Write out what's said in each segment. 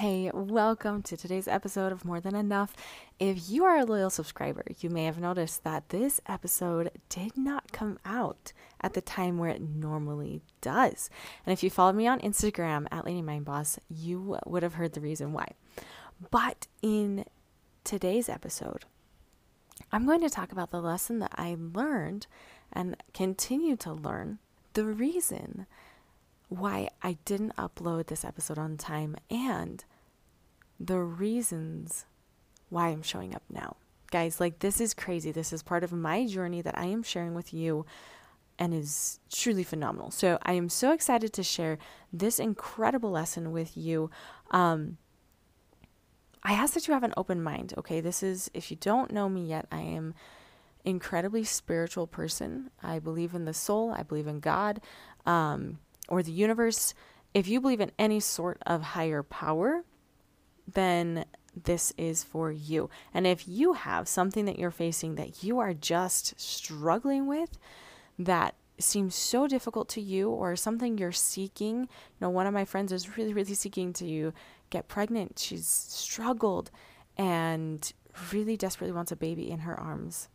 Hey, welcome to today's episode of More Than Enough. If you are a loyal subscriber, you may have noticed that this episode did not come out at the time where it normally does. And if you followed me on Instagram at Lady Mind Boss, you would have heard the reason why. But in today's episode, I'm going to talk about the lesson that I learned and continue to learn, the reason why I didn't upload this episode on time and the reasons why I'm showing up now. Guys, like this is crazy. This is part of my journey that I am sharing with you and is truly phenomenal. So I am so excited to share this incredible lesson with you. Um, I ask that you have an open mind. Okay, this is if you don't know me yet, I am incredibly spiritual person. I believe in the soul. I believe in God. Um, or the universe, if you believe in any sort of higher power, then this is for you. And if you have something that you're facing that you are just struggling with, that seems so difficult to you, or something you're seeking, you know, one of my friends is really, really seeking to get pregnant. She's struggled and really desperately wants a baby in her arms.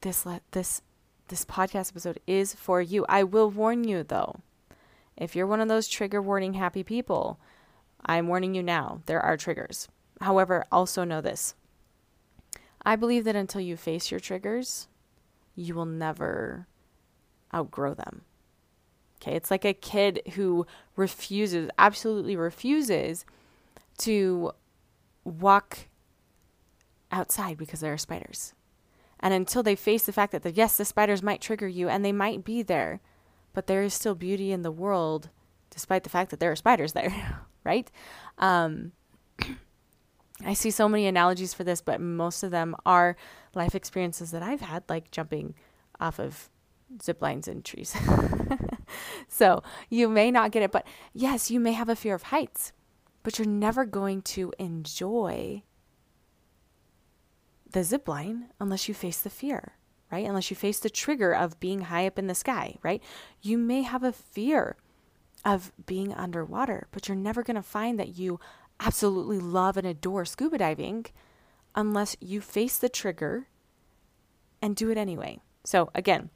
This let this this podcast episode is for you. I will warn you though. If you're one of those trigger warning happy people, I'm warning you now. There are triggers. However, also know this. I believe that until you face your triggers, you will never outgrow them. Okay, it's like a kid who refuses, absolutely refuses to walk outside because there are spiders. And until they face the fact that, the, yes, the spiders might trigger you and they might be there, but there is still beauty in the world despite the fact that there are spiders there, right? Um, I see so many analogies for this, but most of them are life experiences that I've had, like jumping off of zip lines and trees. so you may not get it, but yes, you may have a fear of heights, but you're never going to enjoy the zip line unless you face the fear, right? Unless you face the trigger of being high up in the sky, right? You may have a fear of being underwater, but you're never going to find that you absolutely love and adore scuba diving unless you face the trigger and do it anyway. So, again,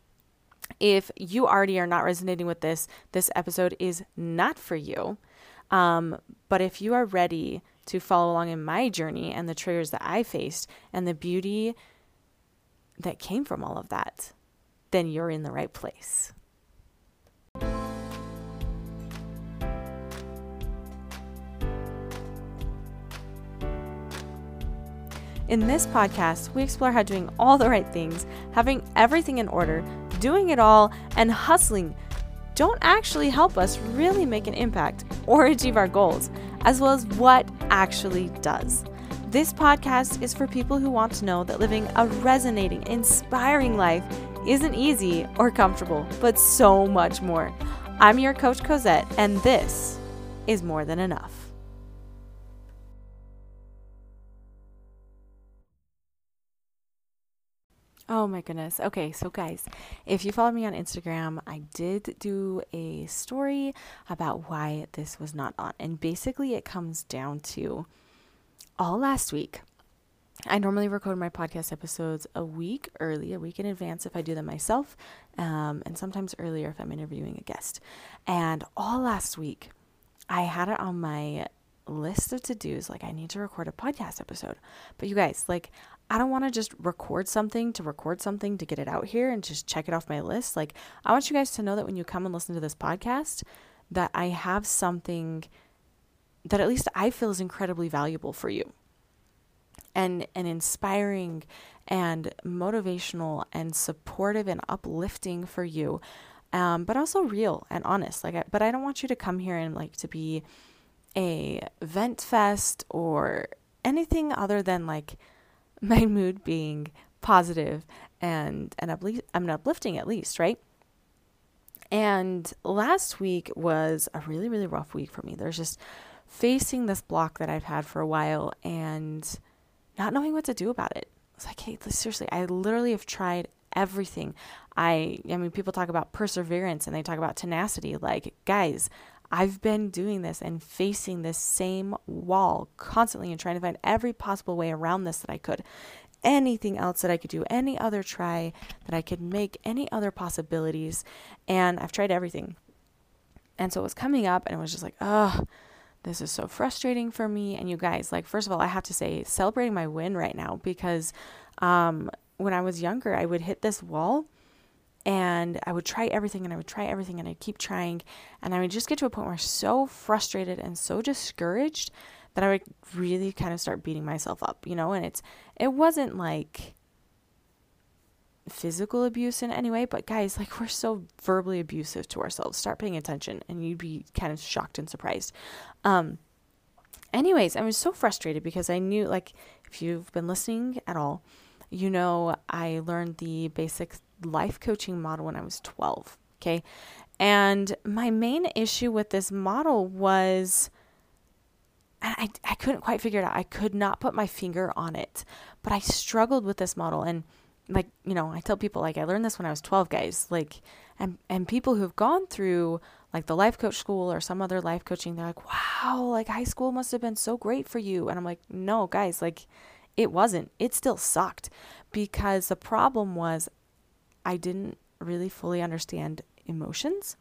if you already are not resonating with this, this episode is not for you. Um, but if you are ready to follow along in my journey and the triggers that I faced and the beauty that came from all of that, then you're in the right place. In this podcast, we explore how doing all the right things, having everything in order, doing it all, and hustling don't actually help us really make an impact or achieve our goals, as well as what actually does. This podcast is for people who want to know that living a resonating, inspiring life isn't easy or comfortable, but so much more. I'm your coach Cosette, and this is more than enough. Oh my goodness. Okay, so guys, if you follow me on Instagram, I did do a story about why this was not on. And basically, it comes down to all last week. I normally record my podcast episodes a week early, a week in advance if I do them myself, um, and sometimes earlier if I'm interviewing a guest. And all last week, I had it on my list of to dos like I need to record a podcast episode. But you guys, like I don't want to just record something to record something to get it out here and just check it off my list. Like, I want you guys to know that when you come and listen to this podcast, that I have something that at least I feel is incredibly valuable for you and and inspiring and motivational and supportive and uplifting for you um, but also real and honest like I, but i don't want you to come here and like to be a vent fest or anything other than like my mood being positive and and upli- I'm uplifting at least, right? And last week was a really really rough week for me. There's just facing this block that I've had for a while and not knowing what to do about it. It's like, hey, seriously, I literally have tried everything. I I mean people talk about perseverance and they talk about tenacity. Like, guys, I've been doing this and facing this same wall constantly and trying to find every possible way around this that I could. Anything else that I could do, any other try that I could make, any other possibilities. And I've tried everything. And so it was coming up and it was just like, oh, this is so frustrating for me. And you guys, like, first of all, I have to say, celebrating my win right now because um, when I was younger, I would hit this wall and I would try everything and I would try everything and I'd keep trying. And I would just get to a point where I was so frustrated and so discouraged that I would really kind of start beating myself up, you know? And it's, it wasn't like, physical abuse in any way, but guys, like we're so verbally abusive to ourselves. Start paying attention and you'd be kind of shocked and surprised. Um anyways, I was so frustrated because I knew like if you've been listening at all, you know I learned the basic life coaching model when I was 12, okay? And my main issue with this model was I, I couldn't quite figure it out. I could not put my finger on it, but I struggled with this model and like you know i tell people like i learned this when i was 12 guys like and and people who've gone through like the life coach school or some other life coaching they're like wow like high school must have been so great for you and i'm like no guys like it wasn't it still sucked because the problem was i didn't really fully understand emotions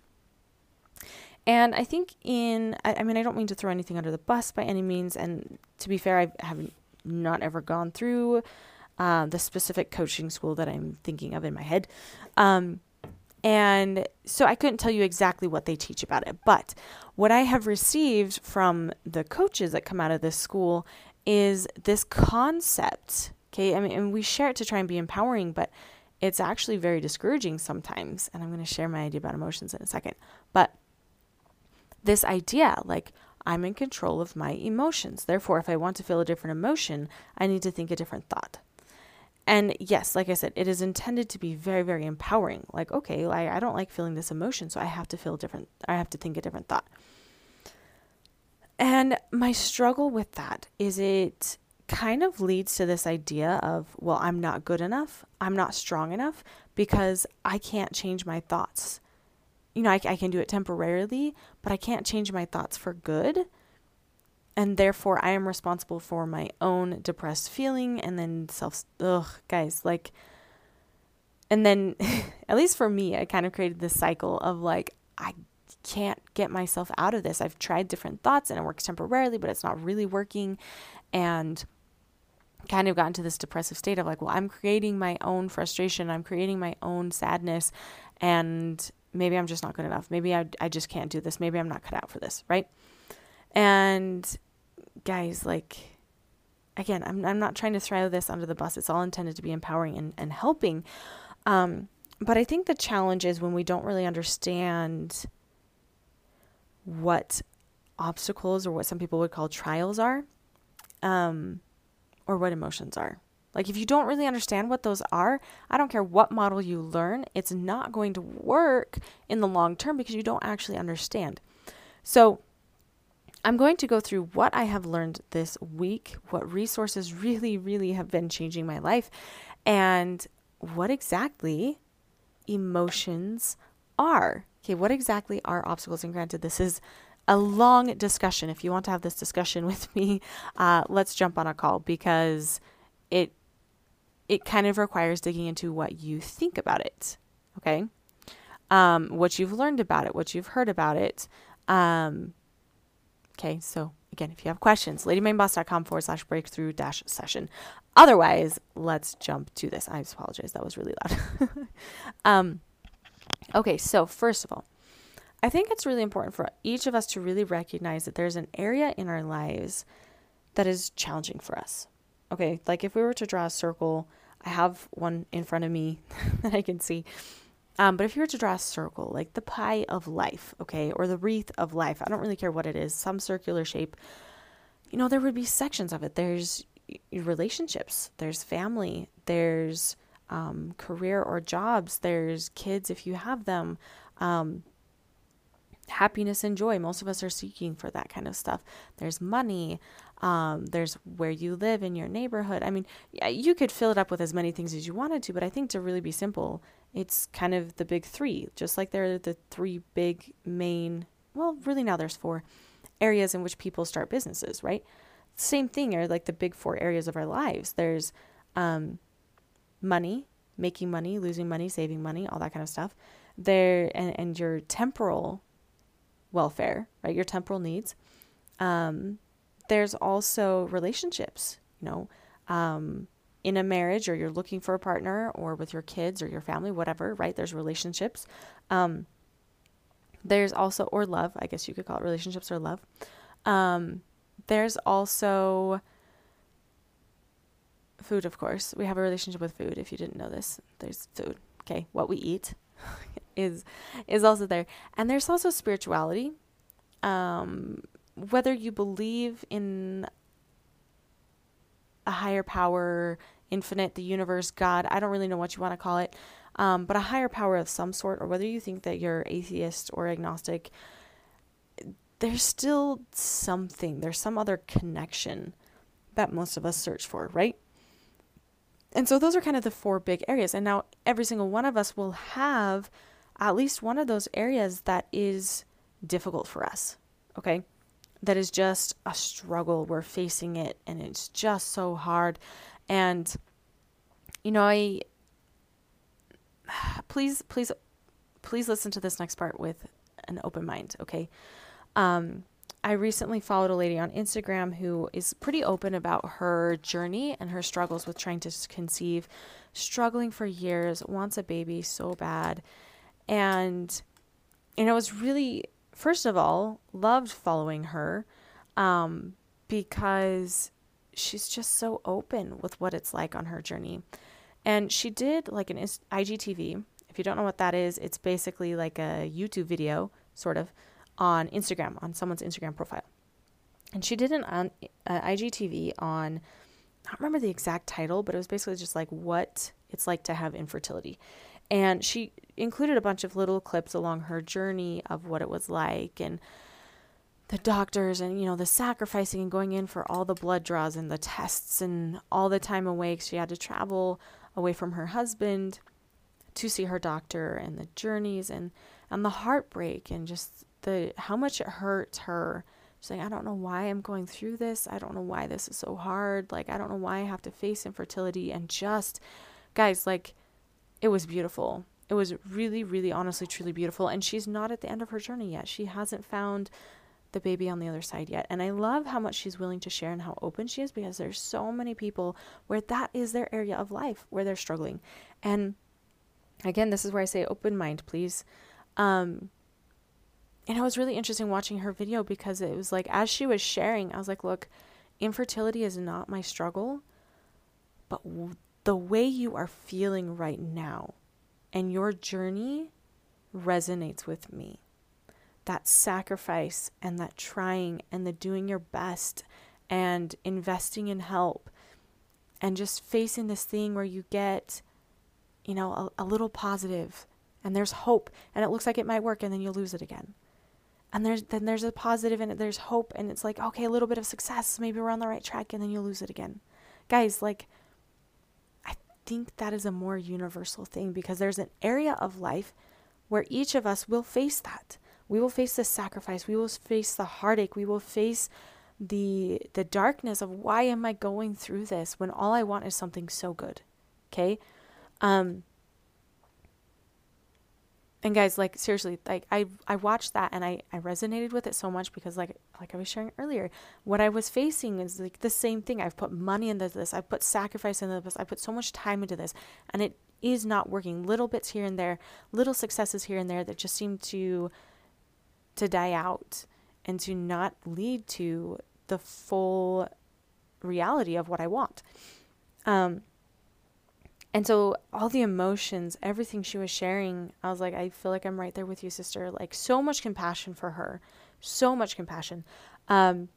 and i think in I, I mean i don't mean to throw anything under the bus by any means and to be fair i have not ever gone through uh, the specific coaching school that I'm thinking of in my head. Um, and so I couldn't tell you exactly what they teach about it. But what I have received from the coaches that come out of this school is this concept. Okay. I mean, and we share it to try and be empowering, but it's actually very discouraging sometimes. And I'm going to share my idea about emotions in a second. But this idea, like, I'm in control of my emotions. Therefore, if I want to feel a different emotion, I need to think a different thought. And yes, like I said, it is intended to be very, very empowering. Like, okay, I, I don't like feeling this emotion, so I have to feel different. I have to think a different thought. And my struggle with that is it kind of leads to this idea of, well, I'm not good enough. I'm not strong enough because I can't change my thoughts. You know, I, I can do it temporarily, but I can't change my thoughts for good and therefore I am responsible for my own depressed feeling and then self ugh guys like and then at least for me I kind of created this cycle of like I can't get myself out of this. I've tried different thoughts and it works temporarily but it's not really working and kind of got into this depressive state of like well I'm creating my own frustration, I'm creating my own sadness and maybe I'm just not good enough. Maybe I I just can't do this. Maybe I'm not cut out for this, right? And guys, like, again, I'm, I'm not trying to throw this under the bus. It's all intended to be empowering and, and helping. Um, but I think the challenge is when we don't really understand what obstacles or what some people would call trials are, um, or what emotions are. Like, if you don't really understand what those are, I don't care what model you learn, it's not going to work in the long term because you don't actually understand. So, I'm going to go through what I have learned this week, what resources really, really have been changing my life, and what exactly emotions are. Okay, what exactly are obstacles? And granted, this is a long discussion. If you want to have this discussion with me, uh, let's jump on a call because it it kind of requires digging into what you think about it. Okay, um, what you've learned about it, what you've heard about it. Um, Okay, so again, if you have questions, ladymindboss.com forward slash breakthrough dash session. Otherwise, let's jump to this. I apologize, that was really loud. um, okay, so first of all, I think it's really important for each of us to really recognize that there's an area in our lives that is challenging for us. Okay, like if we were to draw a circle, I have one in front of me that I can see. Um, but if you were to draw a circle, like the pie of life, okay, or the wreath of life, I don't really care what it is, some circular shape, you know, there would be sections of it. There's relationships, there's family, there's um, career or jobs, there's kids if you have them, um, happiness and joy. Most of us are seeking for that kind of stuff. There's money, um, there's where you live in your neighborhood. I mean, you could fill it up with as many things as you wanted to, but I think to really be simple, it's kind of the big three, just like there are the three big main well, really now there's four areas in which people start businesses, right? Same thing are like the big four areas of our lives. There's um, money, making money, losing money, saving money, all that kind of stuff. There and, and your temporal welfare, right? Your temporal needs. Um, there's also relationships, you know, um, in a marriage or you're looking for a partner or with your kids or your family, whatever, right? There's relationships. Um, there's also, or love, I guess you could call it relationships or love. Um, there's also food, of course. We have a relationship with food. If you didn't know this, there's food. Okay, what we eat is is also there, and there's also spirituality. Um, whether you believe in a higher power, infinite, the universe, God, I don't really know what you want to call it, um, but a higher power of some sort, or whether you think that you're atheist or agnostic, there's still something, there's some other connection that most of us search for, right? And so those are kind of the four big areas. And now every single one of us will have at least one of those areas that is difficult for us, okay? That is just a struggle. We're facing it and it's just so hard. And, you know, I, please, please, please listen to this next part with an open mind, okay? Um, I recently followed a lady on Instagram who is pretty open about her journey and her struggles with trying to conceive, struggling for years, wants a baby so bad. And and I was really first of all loved following her um, because she's just so open with what it's like on her journey. And she did like an IGTV. If you don't know what that is, it's basically like a YouTube video, sort of, on Instagram, on someone's Instagram profile. And she did an uh, IGTV on, I don't remember the exact title, but it was basically just like what it's like to have infertility. And she included a bunch of little clips along her journey of what it was like and the doctors and you know the sacrificing and going in for all the blood draws and the tests and all the time away she had to travel away from her husband to see her doctor and the journeys and and the heartbreak and just the how much it hurts her. Saying i don't know why i'm going through this. I don't know why this is so hard. Like i don't know why i have to face infertility. And just guys like it was beautiful it was really really honestly truly beautiful and she's not at the end of her journey yet she hasn't found the baby on the other side yet. And I love how much she's willing to share and how open she is because there's so many people where that is their area of life where they're struggling. And again, this is where I say open mind, please. Um, and it was really interesting watching her video because it was like as she was sharing, I was like, look, infertility is not my struggle, but w- the way you are feeling right now and your journey resonates with me that sacrifice and that trying and the doing your best and investing in help and just facing this thing where you get, you know, a, a little positive and there's hope and it looks like it might work and then you lose it again. And there's then there's a positive and there's hope and it's like, okay, a little bit of success, maybe we're on the right track and then you lose it again. Guys, like think that is a more universal thing because there's an area of life where each of us will face that we will face the sacrifice. We will face the heartache. We will face the the darkness of why am I going through this when all I want is something so good. Okay? Um and guys, like seriously, like I I watched that and I I resonated with it so much because like like I was sharing earlier, what I was facing is like the same thing. I've put money into this. I've put sacrifice into this. I put so much time into this and it is not working. Little bits here and there, little successes here and there that just seem to to die out and to not lead to the full reality of what I want. Um, and so all the emotions, everything she was sharing, I was like, I feel like I'm right there with you, sister. Like so much compassion for her, so much compassion. Um,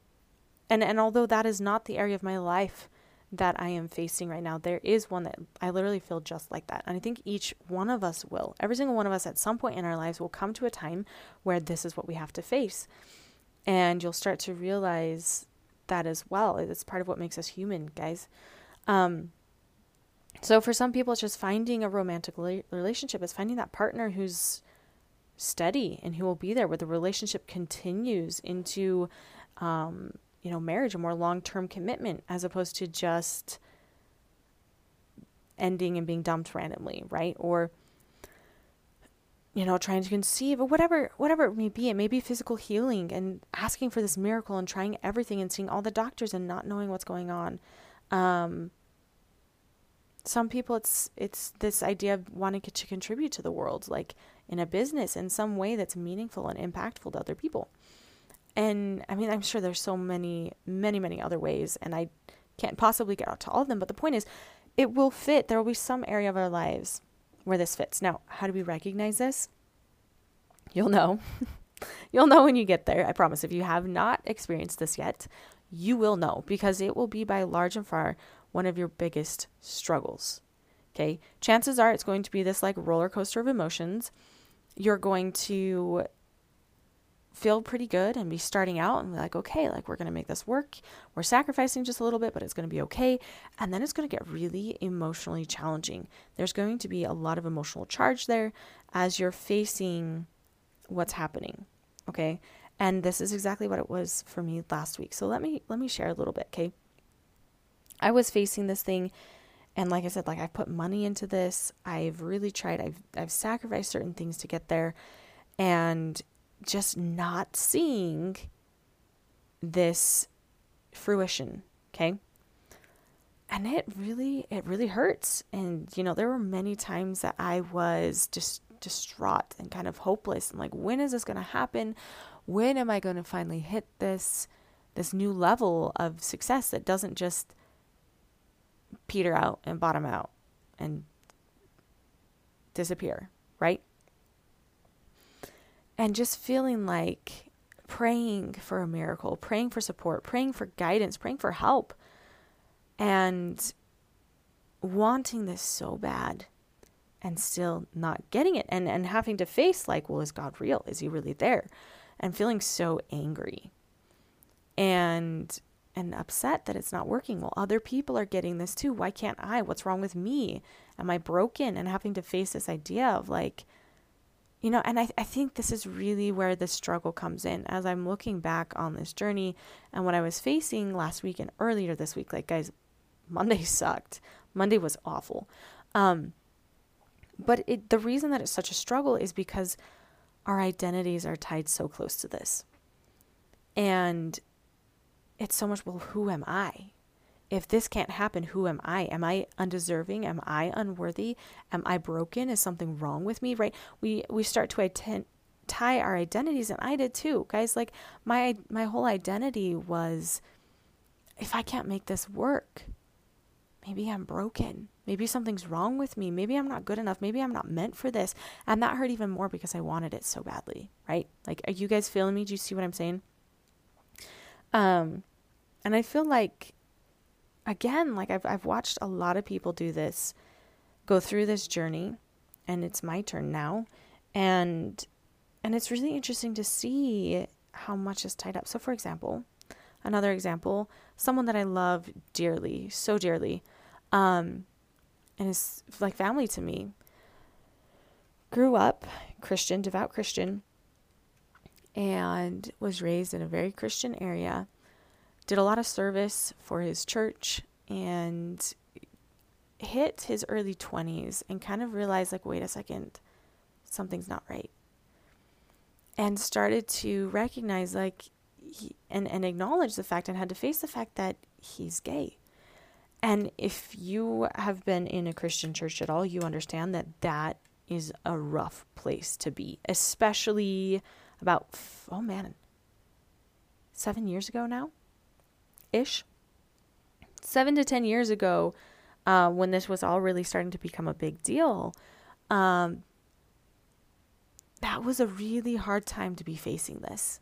and and although that is not the area of my life that I am facing right now, there is one that I literally feel just like that. And I think each one of us will. Every single one of us at some point in our lives will come to a time where this is what we have to face. And you'll start to realize that as well. It's part of what makes us human, guys. Um, so for some people, it's just finding a romantic relationship. It's finding that partner who's steady and who will be there where the relationship continues into um, you know marriage a more long-term commitment as opposed to just ending and being dumped randomly right? Or you know trying to conceive or whatever whatever it may be. It may be physical healing and asking for this miracle and trying everything and seeing all the doctors and not knowing what's going on. Um, some people it's it's this idea of wanting to contribute to the world like in a business in some way that's meaningful and impactful to other people. And i mean i'm sure there's so many many many other ways and i can't possibly get out to all of them but the point is it will fit. There will be some area of our lives where this fits. Now how do we recognize this? You'll know. You'll know when you get there i promise. If you have not experienced this yet you will know because it will be by large and far one of your biggest struggles. Okay, chances are it's going to be this like roller coaster of emotions. You're going to feel pretty good and be starting out and be like, okay, like we're going to make this work. We're sacrificing just a little bit, but it's going to be okay. And then it's going to get really emotionally challenging. There's going to be a lot of emotional charge there as you're facing what's happening. Okay. And this is exactly what it was for me last week. So let me let me share a little bit, okay? I was facing this thing and like I said, like I've put money into this. I've really tried. I've I've sacrificed certain things to get there and just not seeing this fruition, okay? And it really it really hurts. And you know, there were many times that I was just distraught and kind of hopeless and like when is this going to happen? When am I going to finally hit this this new level of success that doesn't just peter out and bottom out and disappear, right? And just feeling like praying for a miracle, praying for support, praying for guidance, praying for help, and wanting this so bad and still not getting it and, and having to face like, well, is God real? Is he really there? And feeling so angry. And and upset that it's not working. Well, other people are getting this too. Why can't I? What's wrong with me? Am I broken? And having to face this idea of like, you know, and I, I think this is really where the struggle comes in as I'm looking back on this journey and what I was facing last week and earlier this week. Like, guys, Monday sucked. Monday was awful. Um, but it, the reason that it's such a struggle is because our identities are tied so close to this. And it's so much, well, who am I? If this can't happen, who am I? Am I undeserving? Am I unworthy? Am I broken? Is something wrong with me? Right? We we start to attend, tie our identities, and I did too, guys. Like my my whole identity was, if I can't make this work, maybe I'm broken. Maybe something's wrong with me. Maybe I'm not good enough. Maybe I'm not meant for this. And that hurt even more because I wanted it so badly, right? Like, are you guys feeling me? Do you see what I'm saying? Um, and I feel like, again, like I've, I've watched a lot of people do this, go through this journey, and it's my turn now. And, and it's really interesting to see how much is tied up. So, for example, another example, someone that I love dearly, so dearly, um, and is like family to me, grew up Christian, devout Christian, and was raised in a very Christian area did a lot of service for his church and hit his early 20s and kind of realized like wait a second something's not right. And started to recognize like he, and and acknowledge the fact and had to face the fact that he's gay. And if you have been in a Christian church at all you understand that that is a rough place to be especially about oh man 7 years ago now ish. Seven to 10 years ago, uh, when this was all really starting to become a big deal, um, that was a really hard time to be facing this,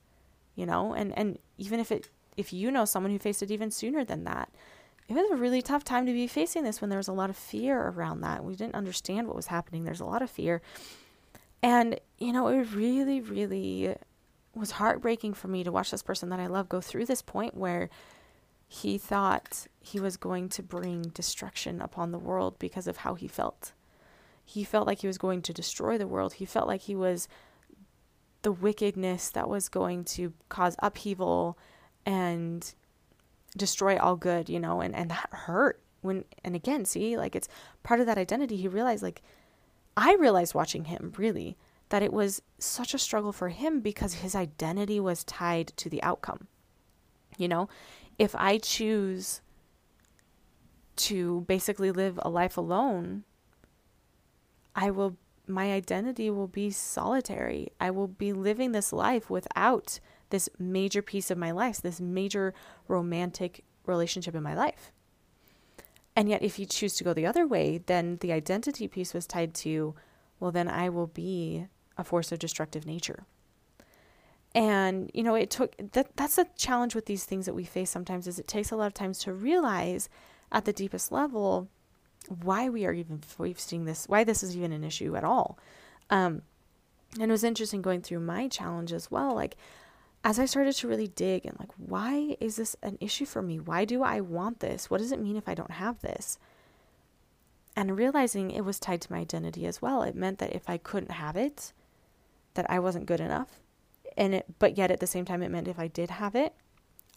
you know? And, and even if it, if you know someone who faced it even sooner than that, it was a really tough time to be facing this when there was a lot of fear around that. We didn't understand what was happening. There's a lot of fear. And, you know, it really, really was heartbreaking for me to watch this person that I love go through this point where he thought he was going to bring destruction upon the world because of how he felt. He felt like he was going to destroy the world. He felt like he was the wickedness that was going to cause upheaval and destroy all good, you know, and, and that hurt when and again, see, like it's part of that identity. He realized like I realized watching him really that it was such a struggle for him because his identity was tied to the outcome. You know, if I choose to basically live a life alone, I will my identity will be solitary. I will be living this life without this major piece of my life, this major romantic relationship in my life. And yet, if you choose to go the other way, then the identity piece was tied to, well, then I will be a force of destructive nature. And, you know, it took that that's a challenge with these things that we face sometimes is it takes a lot of times to realize at the deepest level why we are even facing this, why this is even an issue at all. Um, and it was interesting going through my challenge as well. Like, as I started to really dig and like, why is this an issue for me? Why do I want this? What does it mean if I don't have this? And realizing it was tied to my identity as well. It meant that if I couldn't have it, that I wasn't good enough. And it, but yet at the same time, it meant if I did have it,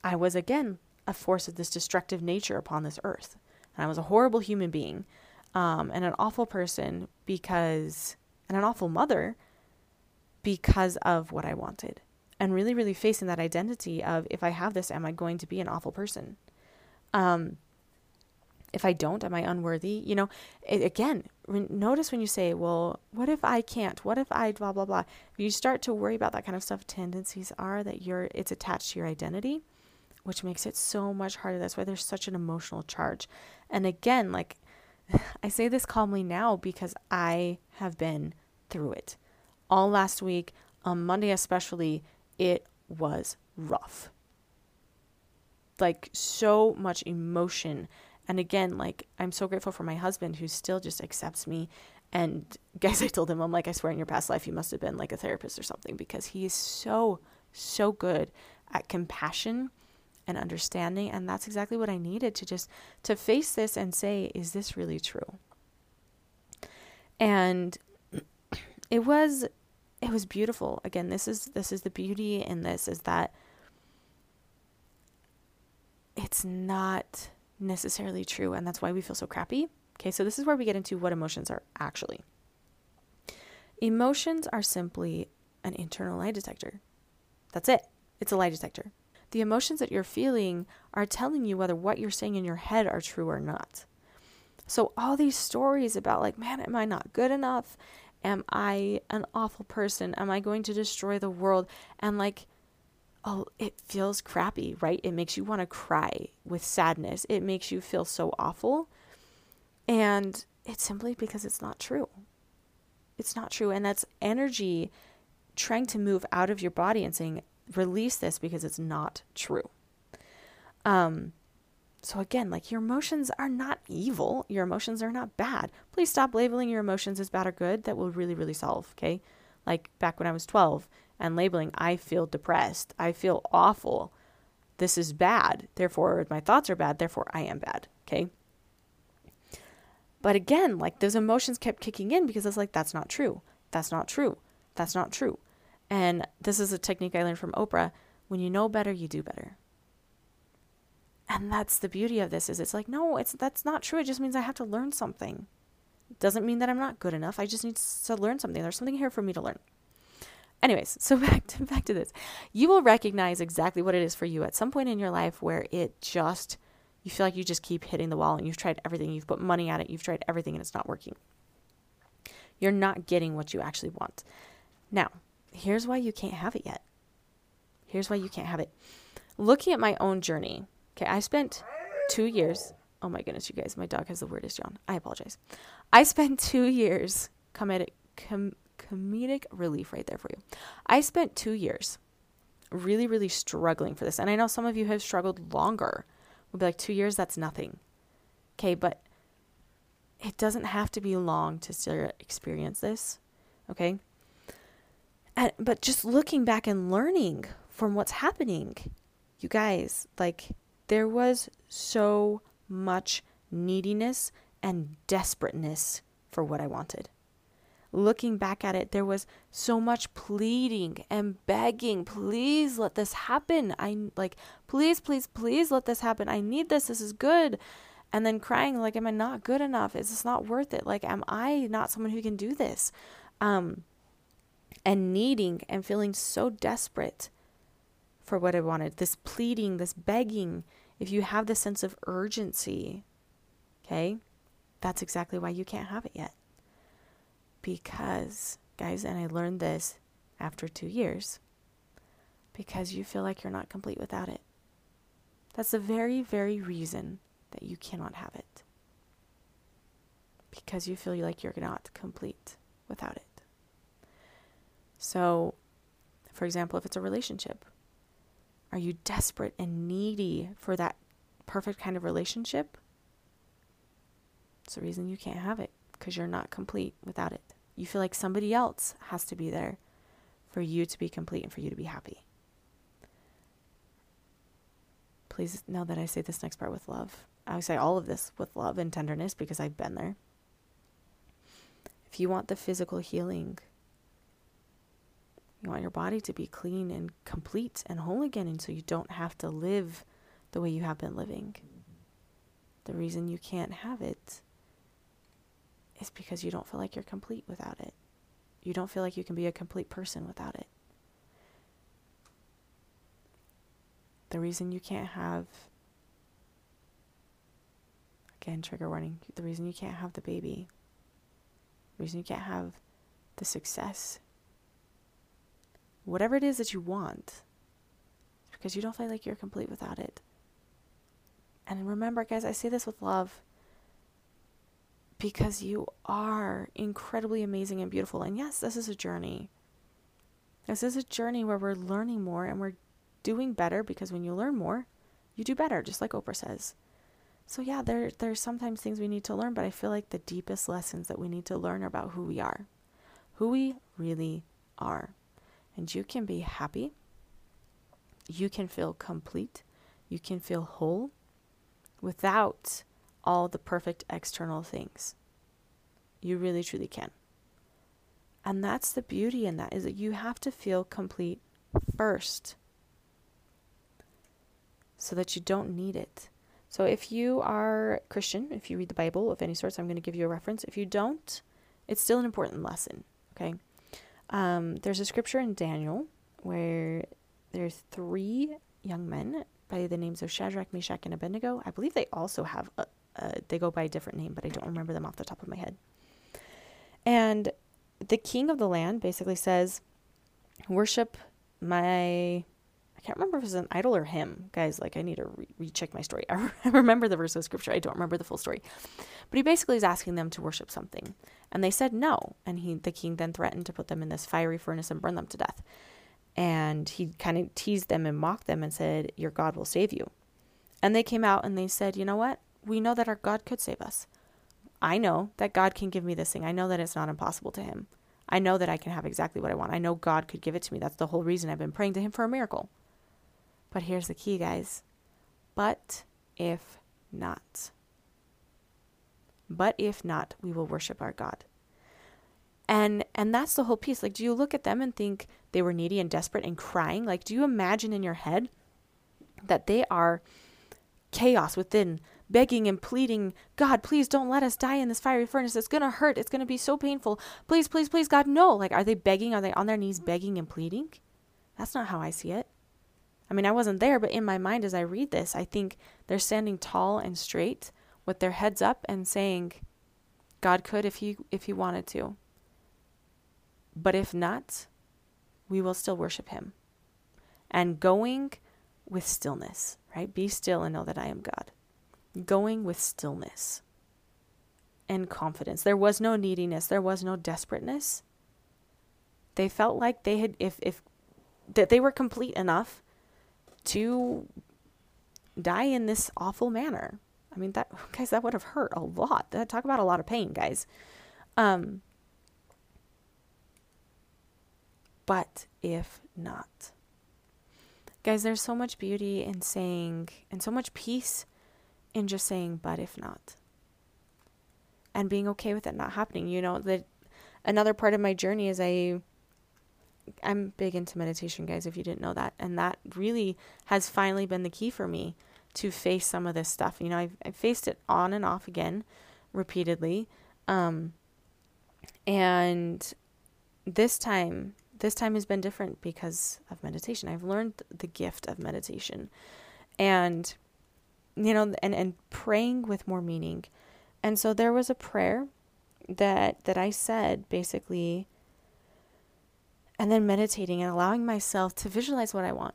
I was again a force of this destructive nature upon this earth. And I was a horrible human being um, and an awful person because, and an awful mother because of what I wanted and really, really facing that identity of if I have this, am I going to be an awful person? Um, if I don't, am I unworthy? You know, it, again, re- notice when you say, well, what if I can't? What if I blah, blah, blah? If you start to worry about that kind of stuff, tendencies are that you're, it's attached to your identity, which makes it so much harder. That's why there's such an emotional charge. And again, like I say this calmly now because I have been through it. All last week, on Monday especially, it was rough. Like so much emotion. And again, like I'm so grateful for my husband who still just accepts me. And guys, I told him, I'm like, I swear in your past life you must have been like a therapist or something because he is so, so good at compassion and understanding. And that's exactly what I needed to just to face this and say, is this really true? And it was it was beautiful. Again, this is this is the beauty in this is that it's not necessarily true and that's why we feel so crappy. Okay, so this is where we get into what emotions are actually. Emotions are simply an internal lie detector. That's it. It's a lie detector. The emotions that you're feeling are telling you whether what you're saying in your head are true or not. So all these stories about like, man, am I not good enough? Am I an awful person? Am I going to destroy the world? And like, oh, it feels crappy, right? It makes you want to cry with sadness. It makes you feel so awful. And it's simply because it's not true. It's not true. And that's energy trying to move out of your body and saying, release this because it's not true. Um, so again, like your emotions are not evil. Your emotions are not bad. Please stop labeling your emotions as bad or good. That will really, really solve. Okay. Like back when I was 12 and labeling, I feel depressed. I feel awful. This is bad. Therefore, my thoughts are bad. Therefore, I am bad. Okay. But again, like those emotions kept kicking in because I was like, that's not true. That's not true. That's not true. And this is a technique I learned from Oprah. When you know better, you do better and that's the beauty of this is it's like no it's that's not true it just means i have to learn something doesn't mean that i'm not good enough i just need to learn something there's something here for me to learn anyways so back to back to this you will recognize exactly what it is for you at some point in your life where it just you feel like you just keep hitting the wall and you've tried everything you've put money at it you've tried everything and it's not working you're not getting what you actually want now here's why you can't have it yet here's why you can't have it looking at my own journey Okay, I spent two years. Oh my goodness, you guys, my dog has the weirdest yawn. I apologize. I spent two years committed, com, comedic relief right there for you. I spent two years really, really struggling for this, and I know some of you have struggled longer. We'll be like two years, that's nothing. Okay, but it doesn't have to be long to still experience this. Okay. And, but just looking back and learning from what's happening, you guys, like there was so much neediness and desperateness for what I wanted. Looking back at it, there was so much pleading and begging, please let this happen. I like, please, please, please let this happen. I need this. This is good. And then crying, like, am I not good enough? Is this not worth it? Like, am I not someone who can do this? Um, and needing and feeling so desperate for what I wanted. This pleading, this begging. If you have this sense of urgency, okay, that's exactly why you can't have it yet because, guys, and I learned this after two years, because you feel like you're not complete without it. That's the very, very reason that you cannot have it. Because you feel like you're not complete without it. So, for example, if it's a relationship, are you desperate and needy for that perfect kind of relationship? It's the reason you can't have it because you're not complete without it. You feel like somebody else has to be there for you to be complete and for you to be happy. Please know that I say this next part with love. I say all of this with love and tenderness because I've been there. If you want the physical healing, you want your body to be clean and complete and whole again, and so you don't have to live the way you have been living. The reason you can't have it is because you don't feel like you're complete without it. You don't feel like you can be a complete person without it. The reason you can't have, again, trigger warning, the reason you can't have the baby, the reason you can't have the success, whatever it is that you want, because you don't feel like you're complete without it. And remember, guys, I say this with love because you are incredibly amazing and beautiful. And yes, this is a journey. This is a journey where we're learning more and we're doing better because when you learn more, you do better, just like Oprah says. So yeah, there there's sometimes things we need to learn, but I feel like the deepest lessons that we need to learn are about who we are. Who we really are. And you can be happy. You can feel complete. You can feel whole without all the perfect external things. You really, truly can. And that's the beauty in that is that you have to feel complete first so that you don't need it. So if you are Christian, if you read the Bible of any sorts, I'm going to give you a reference. If you don't, it's still an important lesson. Okay. Um, there's a scripture in Daniel where there's three young men by the names of Shadrach, Meshach, and Abednego. I believe they also have a, uh, they go by a different name, but I don't remember them off the top of my head. And the king of the land basically says, Worship my. I can't remember if it's an idol or him. Guys, like, I need to re- recheck my story. I remember the verse of scripture. I don't remember the full story. But he basically is asking them to worship something. And they said no. And he, the king then threatened to put them in this fiery furnace and burn them to death. And he kind of teased them and mocked them and said, Your God will save you. And they came out and they said, You know what? We know that our God could save us. I know that God can give me this thing. I know that it's not impossible to Him. I know that I can have exactly what I want. I know God could give it to me. That's the whole reason I've been praying to Him for a miracle. But here's the key, guys. But if not, but if not, we will worship our God. And and that's the whole piece. Like, do you look at them and think they were needy and desperate and crying? Like, do you imagine in your head that they are chaos within begging and pleading, God, please don't let us die in this fiery furnace. It's going to hurt. It's going to be so painful. Please, please, please, God, no. Like, are they begging? Are they on their knees begging and pleading? That's not how I see it. I mean, I wasn't there, but in my mind as I read this, I think they're standing tall and straight with their heads up and saying, God could if he if he wanted to. But if not, we will still worship him. And going with stillness, right? Be still and know that I am God going with stillness and confidence. There was no neediness, there was no desperateness. They felt like they had if if that they were complete enough to die in this awful manner. I mean that guys that would have hurt a lot. That talk about a lot of pain, guys. Um but if not. Guys, there's so much beauty in saying and so much peace in just saying, but if not. And being okay with it not happening. You know, that another part of my journey is I I'm big into meditation, guys, if you didn't know that. And that really has finally been the key for me to face some of this stuff. You know, I've, I've faced it on and off again repeatedly. Um, and this time, this time has been different because of meditation. I've learned the gift of meditation. And, you know, and, and praying with more meaning. And so there was a prayer that that I said basically and then meditating and allowing myself to visualize what I want.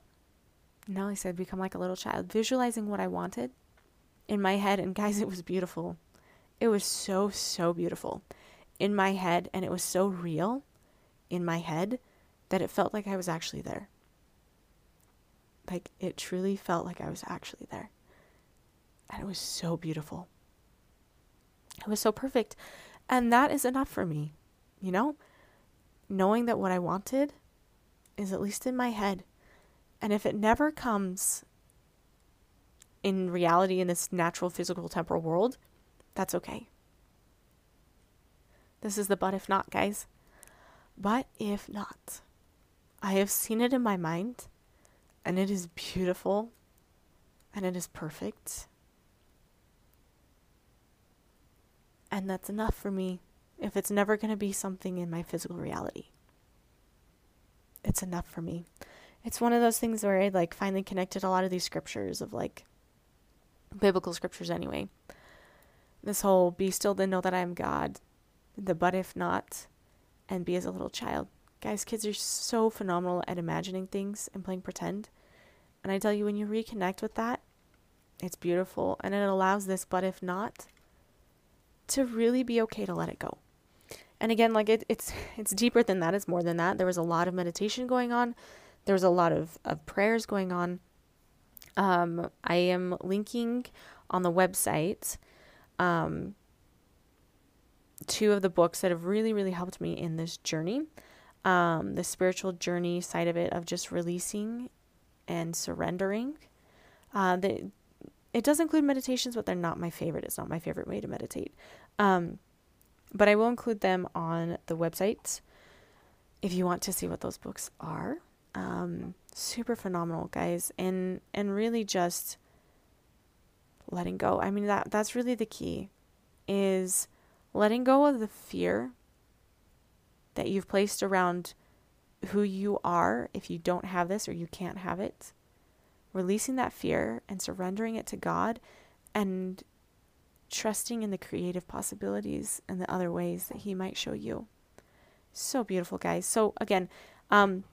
Now I said become like a little child, visualizing what I wanted in my head and guys it was beautiful. It was so so beautiful in my head and it was so real in my head that it felt like I was actually there. Like it truly felt like I was actually there. And it was so beautiful. It was so perfect. And that is enough for me, you know? Knowing that what I wanted is at least in my head. And if it never comes in reality in this natural, physical, temporal world, that's okay. This is the but if not, guys. But if not, I have seen it in my mind, and it is beautiful, and it is perfect, And that's enough for me if it's never going to be something in my physical reality. It's enough for me. It's one of those things where I like finally connected a lot of these scriptures of like biblical scriptures anyway. This whole be still then know that I am God, the but if not, and be as a little child. Guys, kids are so phenomenal at imagining things and playing pretend. And I tell you, when you reconnect with that, it's beautiful and it allows this but if not to really be okay to let it go. And again, like it, it's it's deeper than that. It's more than that. There was a lot of meditation going on. There was a lot of, of prayers going on. Um, I am linking on the website um, two of the books that have really, really helped me in this journey. Um, the spiritual journey side of it, of just releasing and surrendering. Uh, the, it does include meditations, but they're not my favorite. It's not my favorite way to meditate. Um, but I will include them on the website if you want to see what those books are. Um, super phenomenal, guys, and and really just letting go. I mean that that's really the key is letting go of the fear that you've placed around who you are if you don't have this or you can't have it releasing that fear and surrendering it to God and trusting in the creative possibilities and the other ways that He might show you. So beautiful, guys. So, again, um,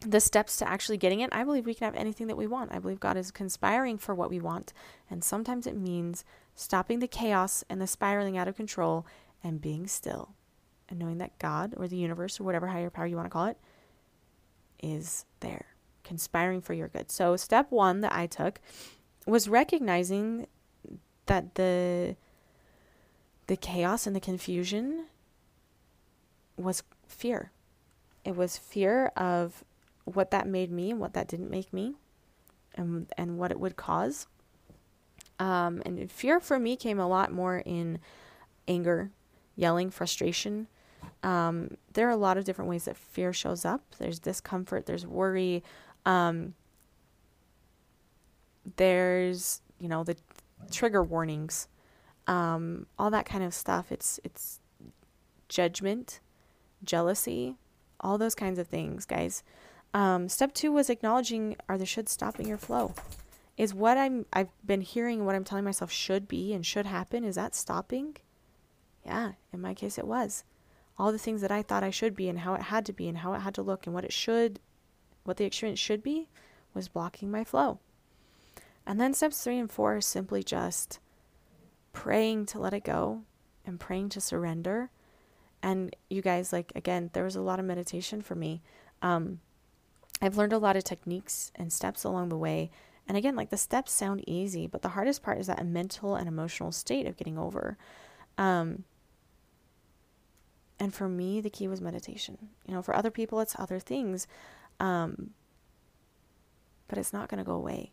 the steps to actually getting it, I believe we can have anything that we want. I believe God is conspiring for what we want. And sometimes it means stopping the chaos and the spiraling out of control and being still and knowing that God or the universe or whatever higher power you want to call it is there conspiring for your good. So, step one that I took was recognizing that the the chaos and the confusion was fear. It was fear of what that made me and what that didn't make me, and and what it would cause. Um, and fear for me came a lot more in anger, yelling, frustration. Um, there are a lot of different ways that fear shows up. There's discomfort, there's worry, um, there's you know the trigger warnings, um, all that kind of stuff. It's it's judgment, jealousy, all those kinds of things, guys. Um, step two was acknowledging are the should stopping your flow. Is what I'm I've been hearing what I'm telling myself should be and should happen. Is that stopping? Yeah, in my case it was. All the things that I thought I should be and how it had to be and how it had to look and what it should what the experience should be was blocking my flow. And then steps three and four are simply just praying to let it go and praying to surrender. And you guys, like, again, there was a lot of meditation for me. Um, I've learned a lot of techniques and steps along the way. And again, like the steps sound easy, but the hardest part is that mental and emotional state of getting over. Um, and for me, the key was meditation. You know, for other people, it's other things. Um, but it's not going to go away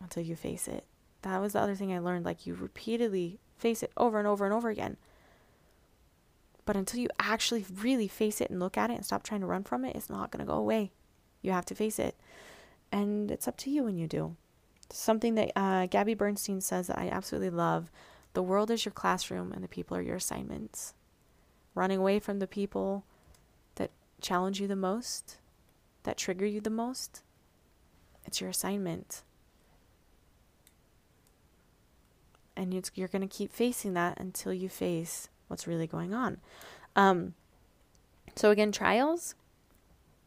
until you face it. That was the other thing I learned. Like, you repeatedly face it over and over and over again. But until you actually really face it and look at it and stop trying to run from it, it's not going to go away. You have to face it. And it's up to you when you do. Something that uh, Gabby Bernstein says that I absolutely love the world is your classroom and the people are your assignments. Running away from the people that challenge you the most, that trigger you the most, it's your assignment. And you're going to keep facing that until you face what's really going on. Um, so, again, trials.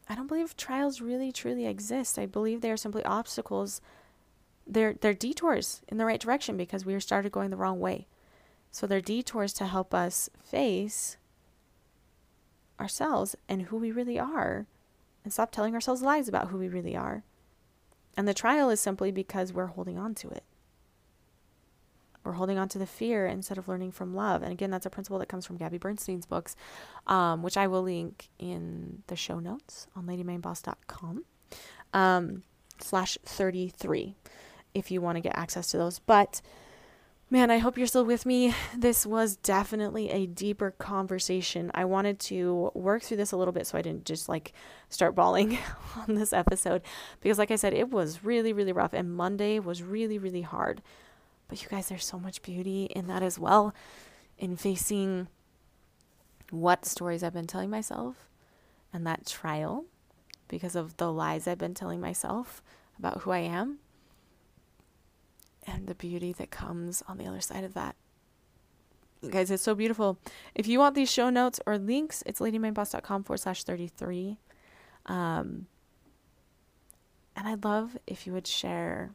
I don't believe trials really truly exist. I believe they are simply obstacles. They're, they're detours in the right direction because we started going the wrong way. So, they're detours to help us face ourselves and who we really are and stop telling ourselves lies about who we really are. And the trial is simply because we're holding on to it. We're holding on to the fear instead of learning from love. And again, that's a principle that comes from Gabby Bernstein's books, um, which I will link in the show notes on ladymindboss.com um, slash 33 if you want to get access to those. But Man, I hope you're still with me. This was definitely a deeper conversation. I wanted to work through this a little bit so I didn't just like start bawling on this episode because, like I said, it was really, really rough. And Monday was really, really hard. But you guys, there's so much beauty in that as well, in facing what stories I've been telling myself and that trial because of the lies I've been telling myself about who I am and the beauty that comes on the other side of that. guys, it's so beautiful. If you want these show notes or links, it's ladymindboss.com forward slash 33. Um, and I'd love if you would share,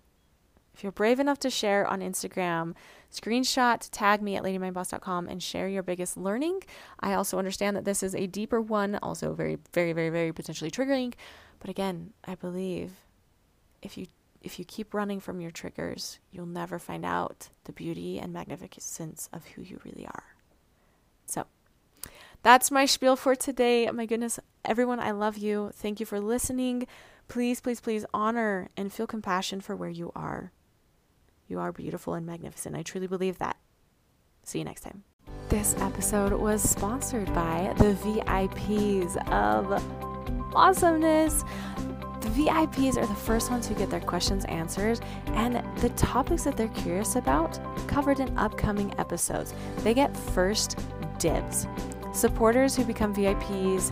if you're brave enough to share on Instagram, screenshot, tag me at ladymindboss.com and share your biggest learning. I also understand that this is a deeper one, also very, very, very, very potentially triggering. But again, I believe if you if you keep running from your triggers, you'll never find out the beauty and magnificence of who you really are. So, that's my spiel for today. My goodness, everyone, I love you. Thank you for listening. Please, please, please honor and feel compassion for where you are. You are beautiful and magnificent. I truly believe that. See you next time. This episode was sponsored by the VIPs of awesomeness. The VIPs are the first ones who get their questions answered and the topics that they're curious about covered in upcoming episodes. They get first dibs. Supporters who become VIPs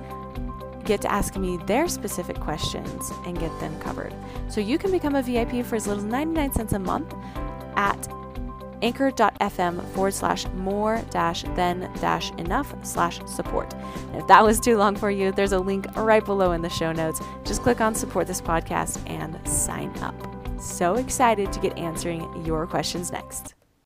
get to ask me their specific questions and get them covered. So you can become a VIP for as little as 99 cents a month at anchor.fm forward slash more dash than dash enough slash support. And if that was too long for you, there's a link right below in the show notes. Just click on support this podcast and sign up. So excited to get answering your questions next.